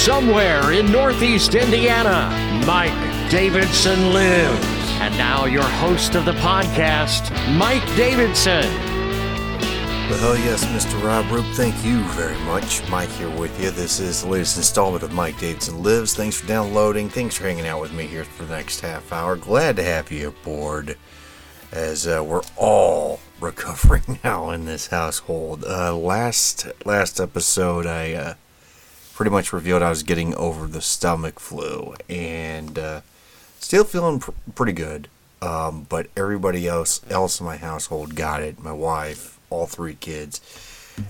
Somewhere in Northeast Indiana, Mike Davidson lives. And now, your host of the podcast, Mike Davidson. Well, yes, Mr. Rob Roop, thank you very much. Mike here with you. This is the latest installment of Mike Davidson Lives. Thanks for downloading. Thanks for hanging out with me here for the next half hour. Glad to have you aboard as uh, we're all recovering now in this household. Uh, last last episode, I uh, pretty much revealed I was getting over the stomach flu and uh, still feeling pr- pretty good. Um, but everybody else else in my household got it. My wife, all three kids,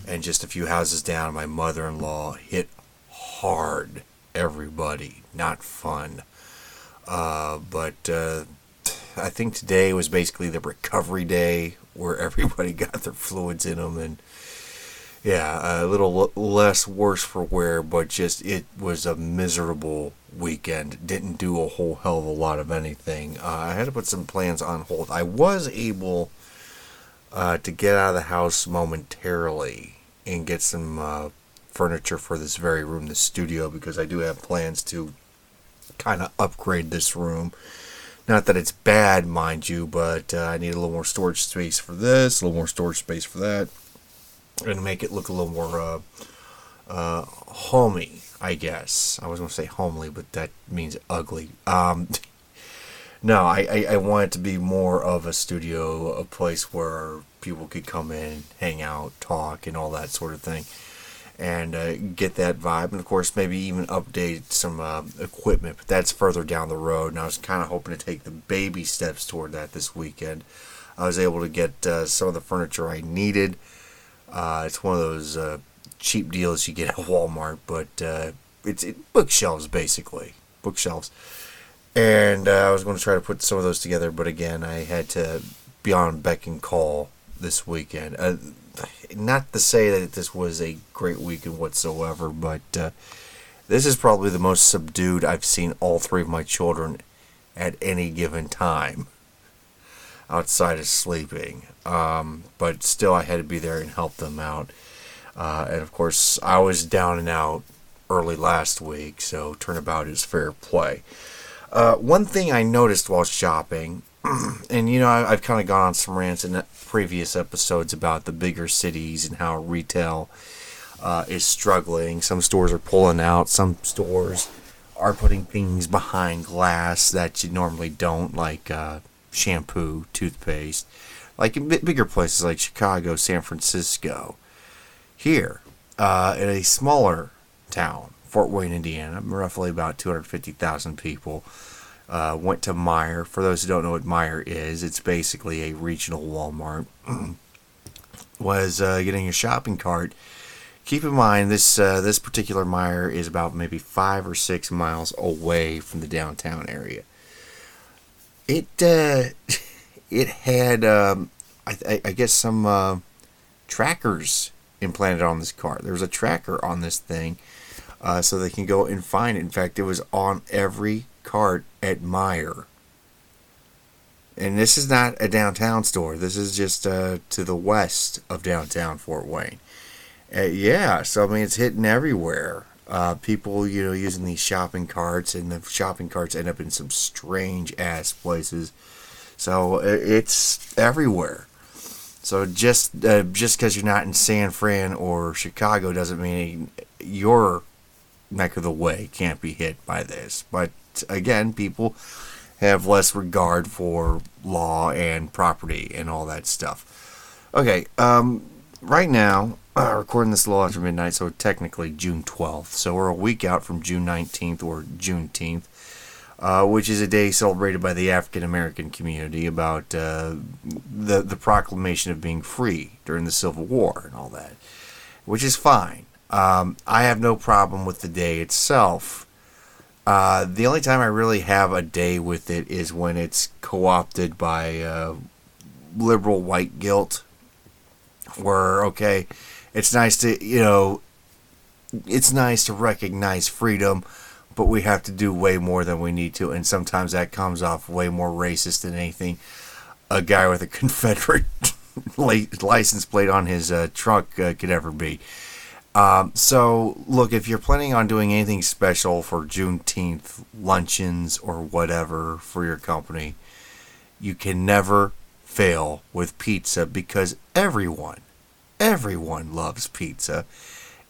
and just a few houses down, my mother-in-law hit hard. Everybody, not fun. Uh, but uh, I think today was basically the recovery day where everybody got their fluids in them and yeah, a little less worse for wear, but just it was a miserable weekend. Didn't do a whole hell of a lot of anything. Uh, I had to put some plans on hold. I was able uh, to get out of the house momentarily and get some uh, furniture for this very room, the studio, because I do have plans to kind of upgrade this room. Not that it's bad, mind you, but uh, I need a little more storage space for this, a little more storage space for that and make it look a little more uh, uh, homey, I guess. I was going to say homely, but that means ugly. Um, no, I, I, I, want it to be more of a studio, a place where people could come in, hang out, talk, and all that sort of thing. And uh, get that vibe, and of course, maybe even update some uh, equipment, but that's further down the road. And I was kind of hoping to take the baby steps toward that this weekend. I was able to get uh, some of the furniture I needed uh, it's one of those uh, cheap deals you get at Walmart, but uh, it's it, bookshelves basically, bookshelves. And uh, I was going to try to put some of those together, but again, I had to be on beck and call this weekend. Uh, not to say that this was a great weekend whatsoever, but uh, this is probably the most subdued I've seen all three of my children at any given time outside of sleeping. Um, but still, I had to be there and help them out. Uh, and of course, I was down and out early last week, so turnabout is fair play. Uh, one thing I noticed while shopping, and you know, I, have kind of gone on some rants in previous episodes about the bigger cities and how retail uh, is struggling. Some stores are pulling out, some stores are putting things behind glass that you normally don't, like uh, shampoo, toothpaste, like in bigger places like Chicago, San Francisco. Here, uh, in a smaller town, Fort Wayne, Indiana, roughly about 250,000 people, uh, went to Meijer. For those who don't know what Meijer is, it's basically a regional Walmart. was uh, getting a shopping cart. Keep in mind this uh, this particular Meijer is about maybe five or six miles away from the downtown area it uh, it had um, I, I, guess some uh, trackers implanted on this car. There was a tracker on this thing, uh, so they can go and find it. In fact, it was on every cart at Meijer. And this is not a downtown store. This is just uh, to the west of downtown Fort Wayne. Uh, yeah, so I mean it's hitting everywhere uh, people, you know, using these shopping carts, and the shopping carts end up in some strange ass places. So it's everywhere. So just uh, just because you're not in San Fran or Chicago doesn't mean your neck of the way can't be hit by this. But again, people have less regard for law and property and all that stuff. Okay, um, right now uh, recording this a little after midnight, so technically June 12th. So we're a week out from June 19th or Juneteenth, uh, which is a day celebrated by the African American community about uh, the the proclamation of being free during the Civil War and all that, which is fine. Um, I have no problem with the day itself. Uh, the only time I really have a day with it is when it's co-opted by uh, liberal white guilt, where okay it's nice to you know it's nice to recognize freedom but we have to do way more than we need to and sometimes that comes off way more racist than anything. A guy with a confederate license plate on his uh, truck uh, could ever be. Um, so, look, if you're planning on doing anything special for Juneteenth luncheons or whatever for your company, you can never fail with pizza because everyone, everyone loves pizza.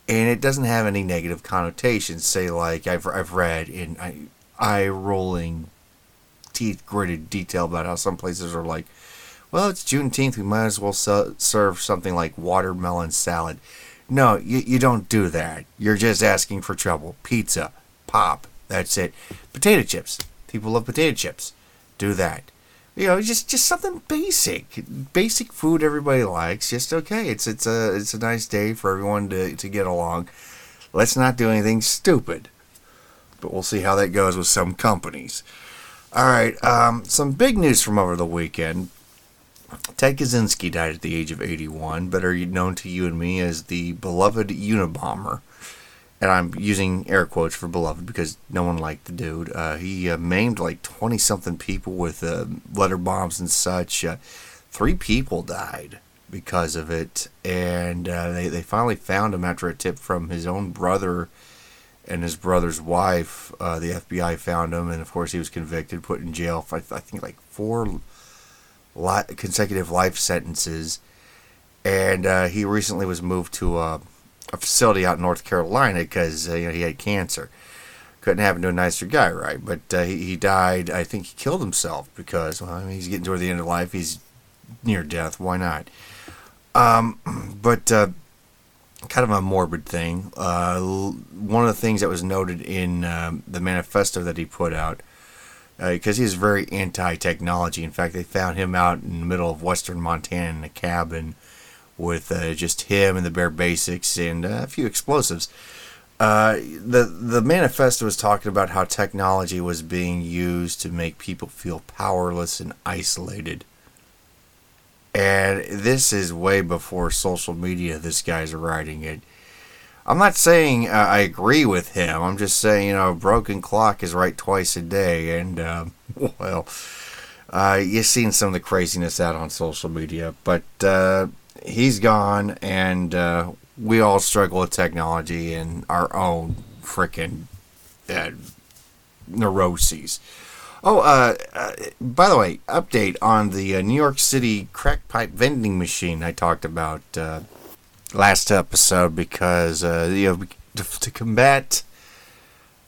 And it doesn't have any negative connotations. Say, like I've, I've read in eye rolling, teeth gritted detail about how some places are like, well, it's Juneteenth, we might as well serve something like watermelon salad no, you, you don't do that. You're just asking for trouble. Pizza, pop, that's it. Potato chips. People love potato chips. Do that. You know, just just something basic, basic food everybody likes. Just okay. It's it's a it's a nice day for everyone to to get along. Let's not do anything stupid. But we'll see how that goes with some companies. All right, um, some big news from over the weekend. Ted Kaczynski died at the age of 81, better known to you and me as the beloved Unabomber. And I'm using air quotes for beloved because no one liked the dude. Uh, he uh, maimed like 20 something people with uh, letter bombs and such. Uh, three people died because of it. And uh, they, they finally found him after a tip from his own brother and his brother's wife. Uh, the FBI found him, and of course, he was convicted, put in jail for, I think, like four li- consecutive life sentences, and he recently was moved to a, facility out in North Carolina because uh, you know he had cancer. Couldn't happen to a nicer guy, right? But uh, he, he died. I think he killed himself because well, I mean, he's getting toward the end of life. He's near death. Why not? Um, but uh, kind of a morbid thing. Uh, one of the things that was noted in um, the manifesto that he put out because uh, he's very anti-technology. In fact, they found him out in the middle of western Montana in a cabin with uh, just him and the bare basics and uh, a few explosives. Uh, the the manifesto was talking about how technology was being used to make people feel powerless and isolated. And this is way before social media. This guy's writing it. I'm not saying uh, I agree with him. I'm just saying, you know, a broken clock is right twice a day. And, uh, well, uh, you've seen some of the craziness out on social media. But uh, he's gone, and uh, we all struggle with technology and our own freaking uh, neuroses. Oh, uh, uh, by the way, update on the uh, New York City crack pipe vending machine I talked about uh, last episode because uh, you know to, to combat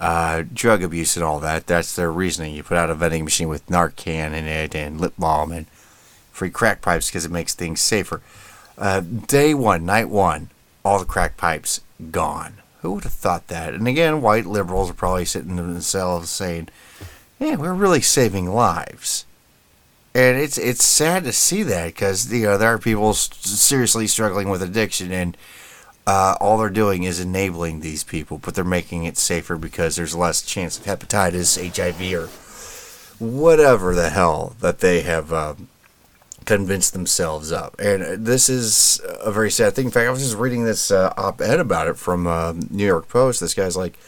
uh, drug abuse and all that. That's their reasoning. You put out a vending machine with Narcan in it and lip balm and free crack pipes because it makes things safer. Uh, day one, night one, all the crack pipes gone. Who would have thought that? And again, white liberals are probably sitting themselves saying, "Yeah, we're really saving lives." and it's it's sad to see that because you know there are people seriously struggling with addiction and uh, all they're doing is enabling these people but they're making it safer because there's less chance of hepatitis hiv or whatever the hell that they have uh, convinced themselves of and this is a very sad thing. In fact i was just reading this uh, op-ed about it from uh, new york post. This guy's like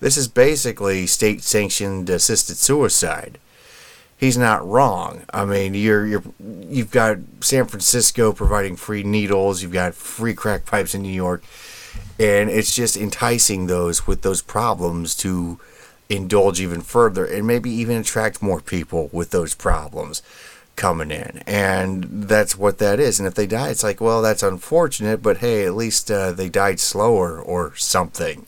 this is basically state sanctioned assisted suicide. He's not wrong. I mean, you're you're you've got San Francisco providing free needles, you've got free crack pipes in New York, and it's just enticing those with those problems to indulge even further and maybe even attract more people with those problems coming in. And that's what that is. And if they die it's like well that's unfortunate but hey at least uh, they died slower or something.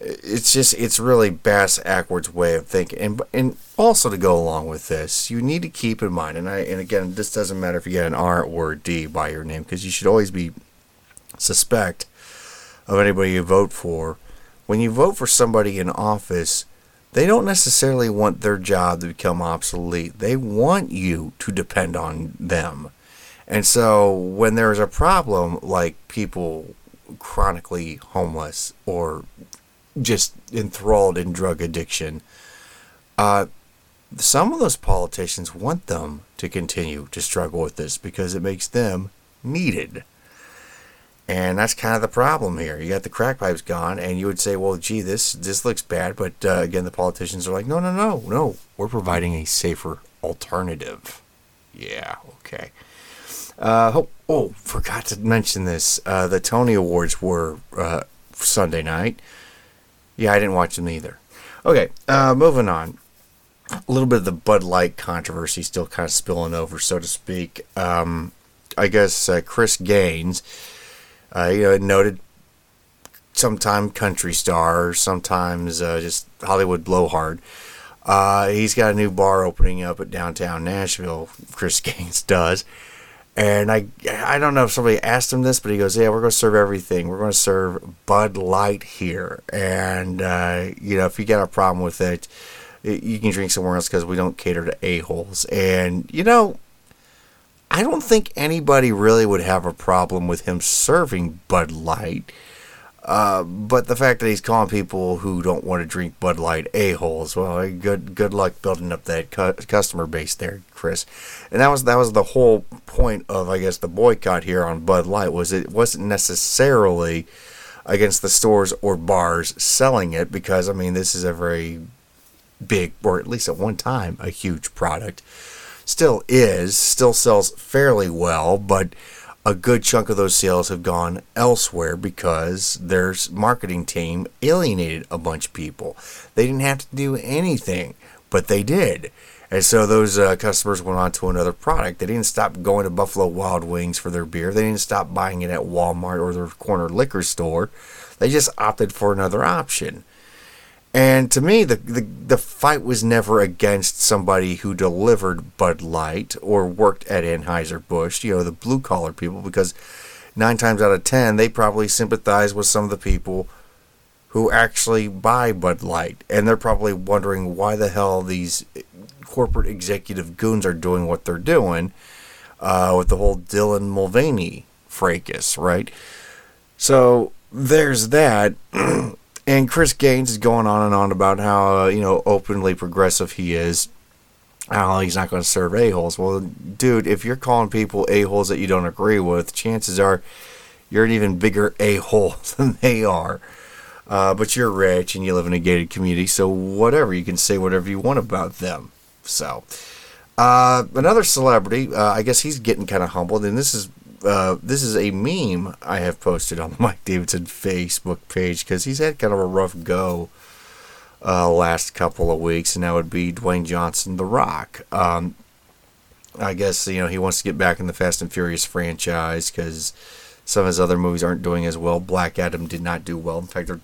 It's just it's really bass backwards way of thinking. And and also to go along with this you need to keep in mind and i and again this doesn't matter if you get an r or a d by your name because you should always be suspect of anybody you vote for. When you vote for somebody in office they don't necessarily want their job to become obsolete they want you to depend on them and so when there's a problem like people chronically homeless or just enthralled in drug addiction. Uh, some of those politicians want them to continue to struggle with this because it makes them needed. And that's kind of the problem here. You got the crack pipes gone, and you would say, "Well, gee, this this looks bad." But uh, again, the politicians are like, "No, no, no, no. We're providing a safer alternative." Yeah, okay. Uh, oh, oh, forgot to mention this. Uh, the Tony Awards were uh, Sunday night. Yeah, I didn't watch them either. Okay, uh, moving on. A little bit of the Bud Light controversy still kind of spilling over, so to speak. Um, I guess uh, Chris Gaines, uh, you know, noted sometime country star, sometimes uh, just Hollywood blowhard. Uh, he's got a new bar opening up at downtown Nashville. Chris Gaines does, and I I don't know if somebody asked him this, but he goes, "Yeah, we're going to serve everything. We're going to serve Bud Light here, and uh, you know if you got a problem with it, you can drink somewhere else because we don't cater to a holes." And you know, I don't think anybody really would have a problem with him serving Bud Light. Uh, but the fact that he's calling people who don't want to drink Bud Light a holes, well, good good luck building up that cu- customer base there, Chris. And that was that was the whole point of I guess the boycott here on Bud Light was it wasn't necessarily against the stores or bars selling it because I mean this is a very big or at least at one time a huge product. Still is, still sells fairly well, but a good chunk of those sales have gone elsewhere because their marketing team alienated a bunch of people. They didn't have to do anything, but they did. And so those uh, customers went on to another product. They didn't stop going to Buffalo Wild Wings for their beer. They didn't stop buying it at Walmart or their corner liquor store. They just opted for another option. And to me, the, the, the fight was never against somebody who delivered Bud Light or worked at Anheuser-Busch, you know, the blue collar people, because nine times out of ten, they probably sympathize with some of the people who actually buy Bud Light. And they're probably wondering why the hell these corporate executive goons are doing what they're doing uh, with the whole Dylan Mulvaney fracas, right? So there's that. And Chris Gaines is going on and on about how, uh, you know, openly progressive he is. How he's not going to serve a-holes. Well, dude, if you're calling people a-holes that you don't agree with, chances are you're an even bigger a-hole than they are. Uh, but you're rich and you live in a gated community, so whatever. You can say whatever you want about them. So, uh, another celebrity, uh, I guess he's getting kind of humbled, and this is uh, this is a meme I have posted on the Mike Davidson Facebook page because he's had kind of a rough go uh, last couple of weeks, and that would be Dwayne Johnson, The Rock. Um, I guess you know he wants to get back in the Fast and Furious franchise because some of his other movies aren't doing as well. Black Adam did not do well. In fact, they're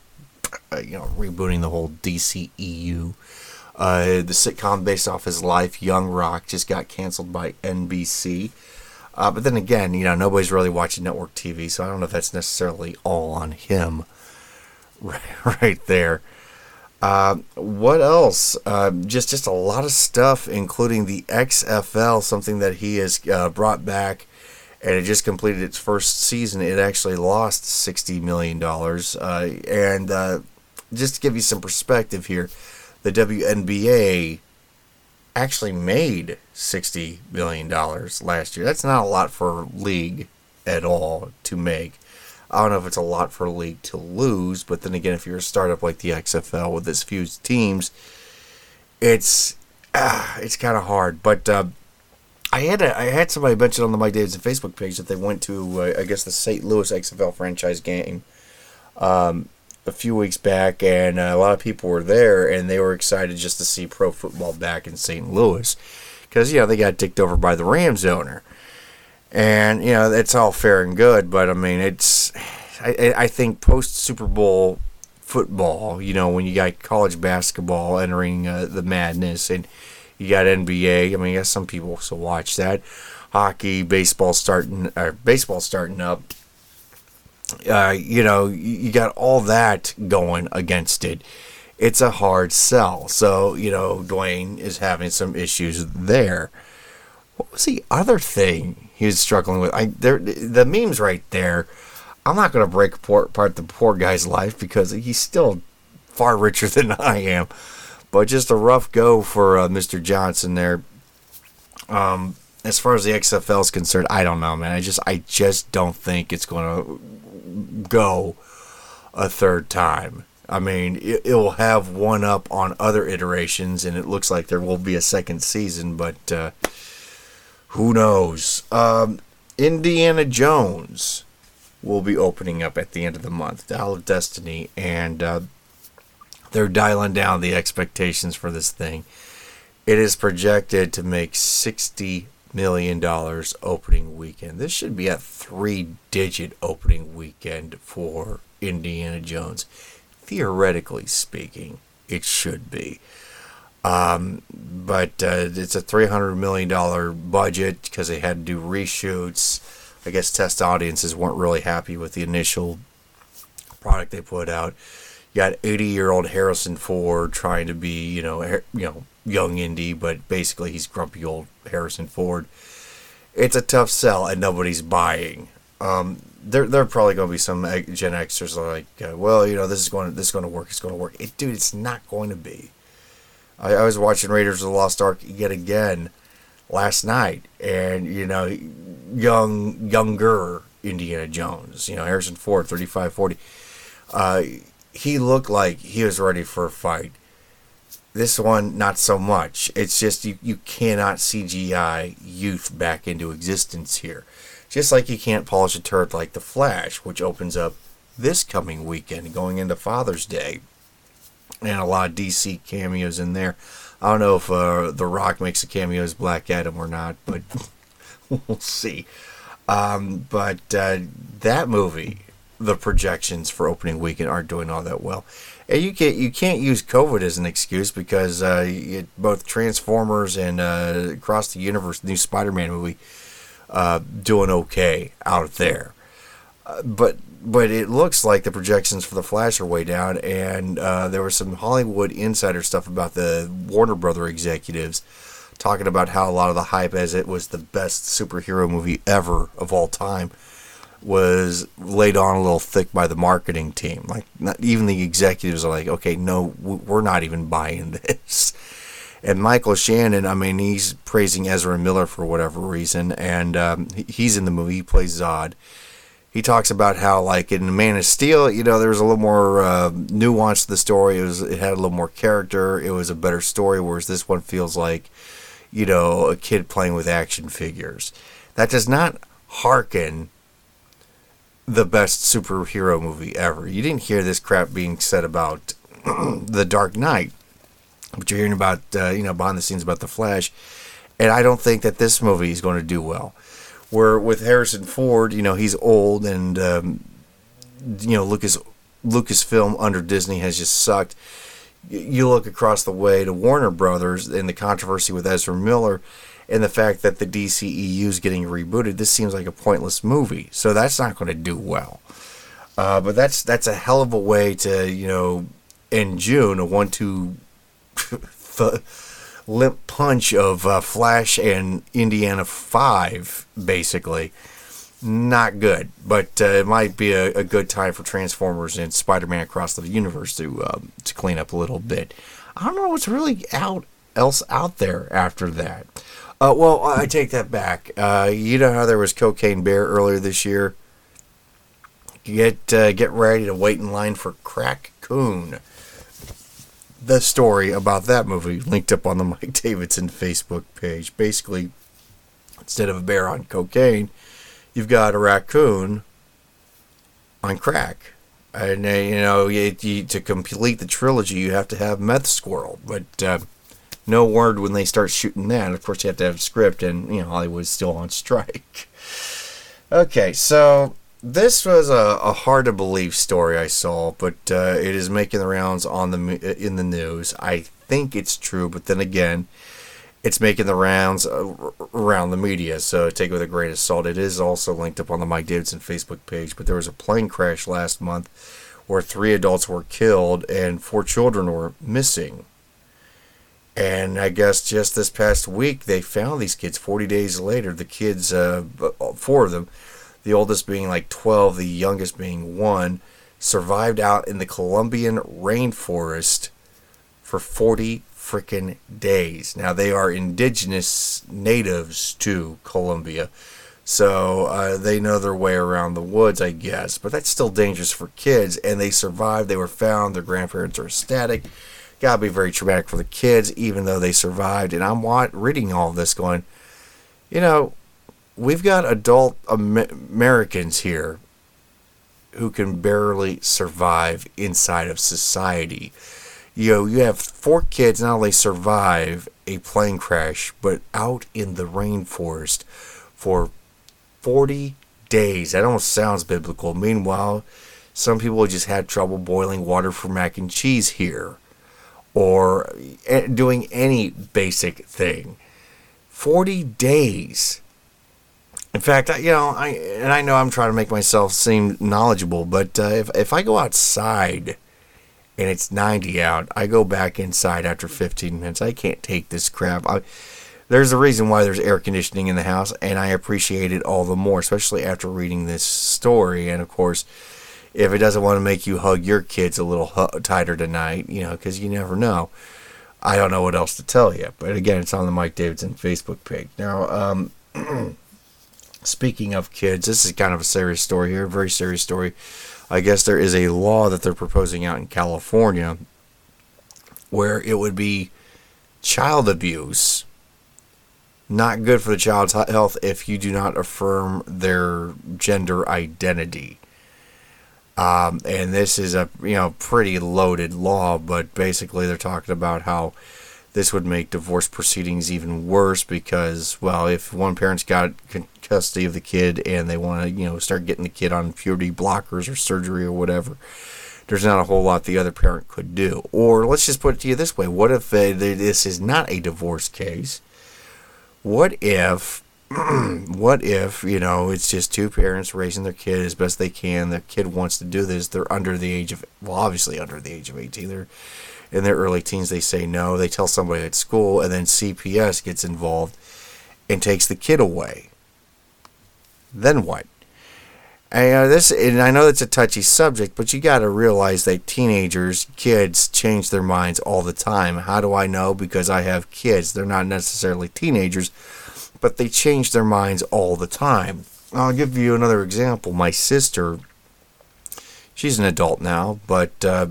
uh, you know rebooting the whole DCEU. Uh, the sitcom based off his life, Young Rock, just got canceled by NBC. Uh, but then again, you know, nobody's really watching network TV, so I don't know if that's necessarily all on him right right there. Uh, what else? Uh, just just a lot of stuff, including the XFL, something that he has uh, brought back, and it just completed its first season. It actually lost sixty million dollars, uh, and uh, just to give you some perspective here, the WNBA actually made $60 million last year. That's not a lot for league at all to make. I don't know if it's a lot for a league to lose, but then again, if you're a startup like the XFL with this few teams, it's ah, it's kind of hard. But uh, I had a, I had somebody mention on the Mike Davidson Facebook page that they went to uh, I guess the St. Louis XFL franchise game um, a few weeks back, and uh, a lot of people were there, and they were excited just to see pro football back in St. Louis because you know they got dicked over by the Rams owner, and you know that's all fair and good, but I mean it's I, I think post Super Bowl football, you know when you got college basketball entering uh, the madness and you got NBA. I mean, yes, some people also watch that. Hockey, baseball starting, or baseball starting up uh, you know, you got all that going against it. It's a hard sell. So, you know, Dwayne is having some issues there. What was the other thing he was struggling with? I there the memes right there. I'm not going to break apart the poor guy's life because he's still far richer than I am. But just a rough go for uh, Mr. Johnson there. Um, as far as the XFL is concerned, I don't know, man. I just I just don't think it's going to go a third time. I mean, it, will have one up on other iterations, and it looks like there will be a second season, but uh, who knows? Um, Indiana Jones will be opening up at the end of the month, Dial of Destiny, and uh, they're dialing down the expectations for this thing. It is projected to make sixty million dollars opening weekend. This should be a three-digit opening weekend for Indiana Jones. Theoretically speaking, it should be. Um, but uh, it's a $300 million budget because they had to do reshoots. I guess test audiences weren't really happy with the initial product they put out. Got 80 year old Harrison Ford trying to be, you know, you know, young Indy, but basically he's grumpy old Harrison Ford. It's a tough sell, and nobody's buying. Um, there, there are probably going to be some Gen Xers like, uh, well, you know, this is going, to, this is going to work. It's going to work. It, dude, it's not going to be. I, I was watching Raiders of the Lost Ark yet again last night, and you know, young, younger Indiana Jones, you know, Harrison Ford, 35, 40. Uh, he looked like he was ready for a fight. This one, not so much. It's just you, you cannot CGI youth back into existence here. Just like you can't polish a turret like The Flash, which opens up this coming weekend, going into Father's Day and a lot of DC cameos in there. I don't know if uh, The Rock makes a cameo as Black Adam or not, but we'll see. Um, but uh, that movie, the projections for opening weekend aren't doing all that well. And you can't you can't use COVID as an excuse because uh, it, both Transformers and uh, Across the Universe, the new Spider-Man movie, uh, doing okay out there. Uh, but but it looks like the projections for the Flash are way down, and uh, there was some Hollywood insider stuff about the Warner Brother executives talking about how a lot of the hype, as it was the best superhero movie ever of all time, was laid on a little thick by the marketing team. Like, not even the executives are like, okay, no, we're not even buying this. And Michael Shannon, I mean, he's praising Ezra Miller for whatever reason, and um, he's in the movie. He plays Zod he talks about how like in Man of Steel, you know, there was a little more uh, nuance to the story. It was it had a little more character. It was a better story. Whereas this one feels like, you know, a kid playing with action figures. That does not hearken the best superhero movie ever. You didn't hear this crap being said about the Dark Knight, but you're hearing about uh, you know behind the scenes about the Flash, and I don't think that this movie is going to do well. Where with Harrison Ford, you know, he's old and um, you know Lucas Lucasfilm under Disney has just sucked. You look across the way to Warner Brothers and the controversy with Ezra Miller and the fact that the DCEU is getting rebooted. This seems like a pointless movie, so that's not going to do well. Uh, but that's that's a hell of a way to you know in June a one-two limp punch of uh, Flash and Indiana 5, basically. Not good, but uh, it might be a, a, good time for Transformers and Spider Man across the universe to uh, to clean up a little bit. I don't know what's really out else out there after that. Uh, well, I take that back. Uh, you know how there was Cocaine Bear earlier this year? Get uh, get ready to wait in line for Crack Coon the story about that movie linked up on the Mike Davidson Facebook page. Basically, instead of a bear on cocaine, you've got a raccoon on crack. And uh, you know, you, you, to complete the trilogy, you have to have meth squirrel. But uh, no word when they start shooting that. Of course, you have to have a script, and you know, Hollywood's still on strike. Okay, so this was a, a, hard to believe story I saw, but uh, it is making the rounds on the in the news. I think it's true, but then again, it's making the rounds uh, around the media, so take it with a grain of salt. It is also linked up on the Mike Davidson Facebook page, but there was a plane crash last month where three adults were killed and four children were missing. And I guess just this past week they found these kids. Forty days later, the kids, uh, four of them the oldest being like 12, the youngest being 1, survived out in the Colombian rainforest for 40 freaking days. Now, they are indigenous natives to Colombia, so uh, they know their way around the woods, I guess, but that's still dangerous for kids, and they survived. They were found, their grandparents are ecstatic. Gotta be very traumatic for the kids, even though they survived. And I'm reading all this going, you know, we've got adult Americans here who can barely survive inside of society. You know, you have four kids not only survive a plane crash, but out in the rainforest for 40 days. That almost sounds biblical. Meanwhile, some people just had trouble boiling water for mac and cheese here or eh, doing any basic thing. 40 days. In fact, you know, I and I know I'm trying to make myself seem knowledgeable, but uh, if if I go outside and it's 90 out, I go back inside after 15 minutes. I can't take this crap. I, there's a reason why there's air conditioning in the house, and I appreciate it all the more, especially after reading this story. And of course, if it doesn't want to make you hug your kids a little hu- tighter tonight, you know, because you never know. I don't know what else to tell you. But again, it's on the Mike Davidson Facebook page. Now, um, speaking of kids, this is kind of a serious story here, very serious story. I guess there is a law that they're proposing out in California where it would be child abuse not good for the child's health if you do not affirm their gender identity. Um, and this is a you know pretty loaded law, but basically they're talking about how this would make divorce proceedings even worse because well, if one parent's got custody of the kid and they want to you know start getting the kid on puberty blockers or surgery or whatever, there's not a whole lot the other parent could do. Or let's just put it to you this way: what if they, this is not a divorce case? What if what if you know it's just two parents raising their kid as best they can. The kid wants to do this. They're under the age of well obviously under the age of 18 they're in their early teens. They say no. They tell somebody at school and then cps gets involved and takes the kid away. Then what? And uh, this and i know it's a touchy subject but you got to realize that teenagers kids change their minds all the time. How do i know? Because i have kids. They're not necessarily teenagers but they change their minds all the time. I'll give you another example. My sister, she's an adult now, but uh,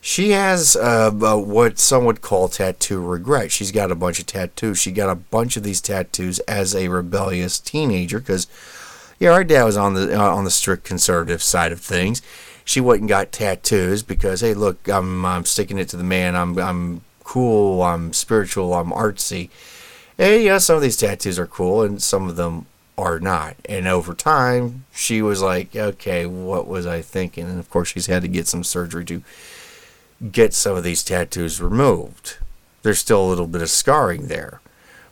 she has uh, uh, what some would call tattoo regret. She's got a bunch of tattoos. She got a bunch of these tattoos as a rebellious teenager because, yeah, our dad was on the uh, on the strict conservative side of things. She went and got tattoos because, hey, look, I'm I'm sticking it to the man. I'm I'm cool. I'm spiritual. I'm artsy and yeah, some of these tattoos are cool and some of them are not. And over time, she was like, okay, what was I thinking? And of course, she's had to get some surgery to get some of these tattoos removed. There's still a little bit of scarring there.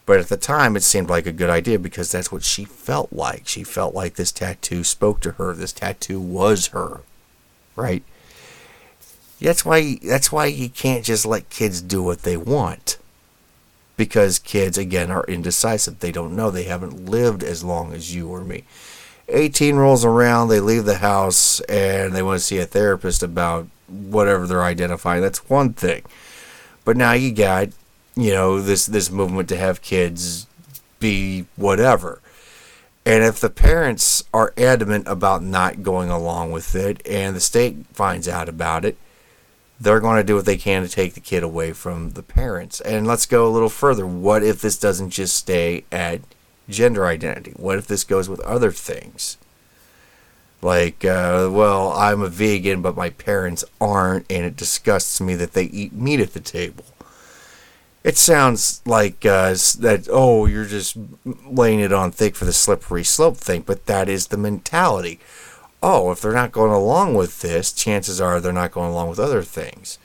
But at the time, it seemed like a good idea because that's what she felt like. She felt like this tattoo spoke to her. This tattoo was her, right? That's why. That's why you can't just let kids do what they want because kids, again, are indecisive. They don't know. They haven't lived as long as you or me. 18 rolls around, they leave the house, and they want to see a therapist about whatever they're identifying. That's one thing. But now you got, you know, this this movement to have kids be whatever. And if the parents are adamant about not going along with it and the state finds out about it, they're going to do what they can to take the kid away from the parents. And let's go a little further. What if this doesn't just stay at gender identity? What if this goes with other things? Like, uh, well, I'm a vegan, but my parents aren't, and it disgusts me that they eat meat at the table. It sounds like uh, that, oh, you're just laying it on thick for the slippery slope thing, but that is the mentality oh, if they're not going along with this, chances are they're not going along with other things.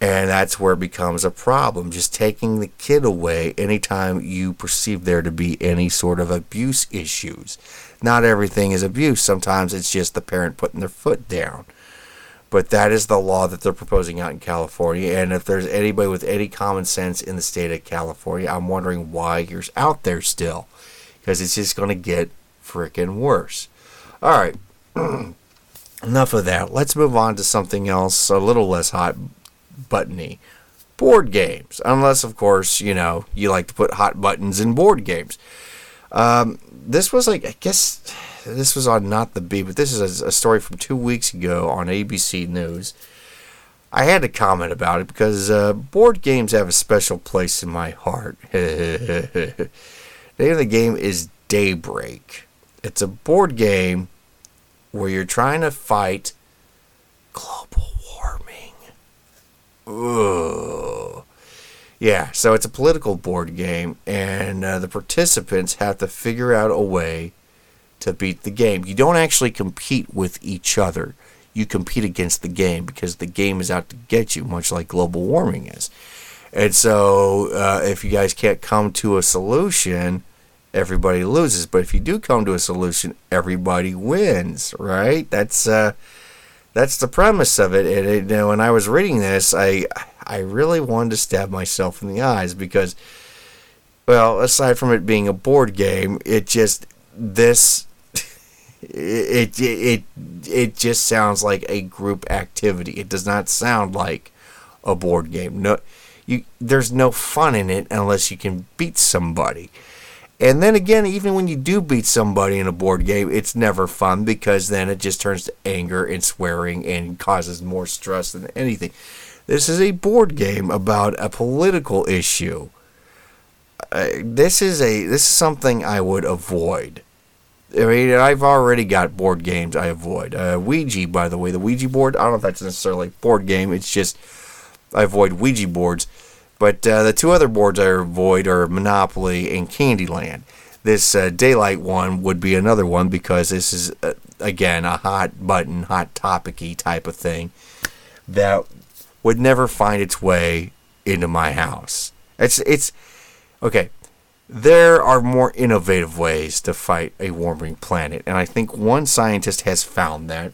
And that's where it becomes a problem. Just taking the kid away anytime you perceive there to be any sort of abuse issues. Not everything is abuse. Sometimes it's just the parent putting their foot down. But that is the law that they're proposing out in California. And if there's anybody with any common sense in the state of California, I'm wondering why you're out there still. Because it's just going to get freaking worse. All right. enough of that. Let's move on to something else a little less hot buttony. Board games. Unless, of course, you know, you like to put hot buttons in board games. Um, this was like, I guess this was on Not the Bee, but this is a, a story from two weeks ago on ABC News. I had to comment about it because uh, board games have a special place in my heart. the name of the game is Daybreak. It's a board game where you're trying to fight global warming. Ugh. Yeah, so it's a political board game, and uh, the participants have to figure out a way to beat the game. You don't actually compete with each other. You compete against the game because the game is out to get you, much like global warming is. And so, uh, if you guys can't come to a solution, everybody loses. But if you do come to a solution, everybody wins, right? That's uh, that's the premise of it. And it, you know, when I was reading this, I I really wanted to stab myself in the eyes because, well, aside from it being a board game, it just this it, it it it just sounds like a group activity. It does not sound like a board game. No, you there's no fun in it unless you can beat somebody. And then again, even when you do beat somebody in a board game, it's never fun because then it just turns to anger and swearing and causes more stress than anything. This is a board game about a political issue. Uh, this is a this is something I would avoid. I mean, I've already got board games I avoid. Uh, Ouija, by the way, the Ouija board. I don't know if that's necessarily a board game. It's just I avoid Ouija boards. But uh, the two other boards I avoid are Monopoly and Candyland. This uh, Daylight one would be another one because this is uh, again a hot button, hot topicy type of thing that would never find its way into my house. It's it's okay there are more innovative ways to fight a warming planet, and I think one scientist has found that.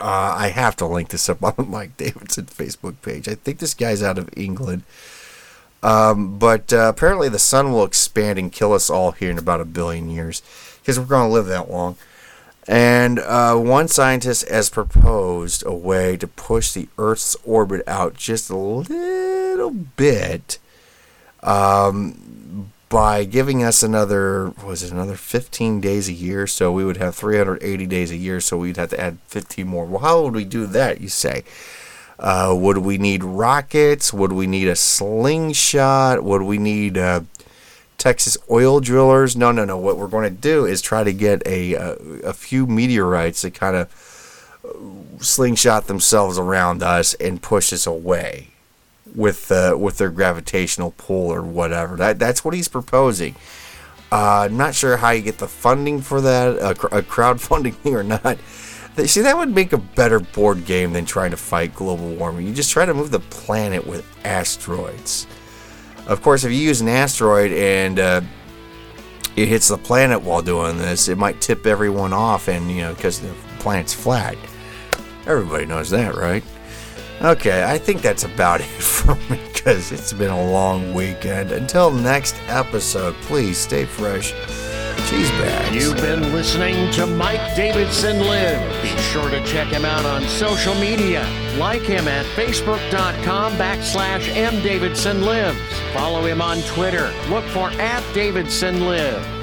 Uh, I have to link this up on the Mike Davidson Facebook page. I think this guy's out of England. Um, but uh, apparently, the sun will expand and kill us all here in about a billion years because we're going to live that long. And uh, one scientist has proposed a way to push the Earth's orbit out just a little bit um, by giving us another was it another 15 days a year? So we would have 380 days a year so we'd have to add 15 more. Well how would we do that you say? Uh, would we need rockets? Would we need a slingshot? Would we need uh, texas oil drillers? No no no. What we're going to do is try to get a, a, a few meteorites that kind of uh, slingshot themselves around us and push us away with uh, with their gravitational pull or whatever. That that's what he's proposing. Uh, I'm not sure how you get the funding for that, a, a crowdfunding thing or not. See, that would make a better board game than trying to fight global warming. You just try to move the planet with asteroids. Of course, if you use an asteroid and uh, it hits the planet while doing this, it might tip everyone off, and you know, because the planet's flat. Everybody knows that, right? Okay, I think that's about it for me because it's been a long weekend. Until next episode, please stay fresh. Cheese bags. You've been listening to Mike Davidson Live. Be sure to check him out on social media. Like him at facebook.com backslash mdavidsonlives. Follow him on Twitter. Look for at Davidson Live.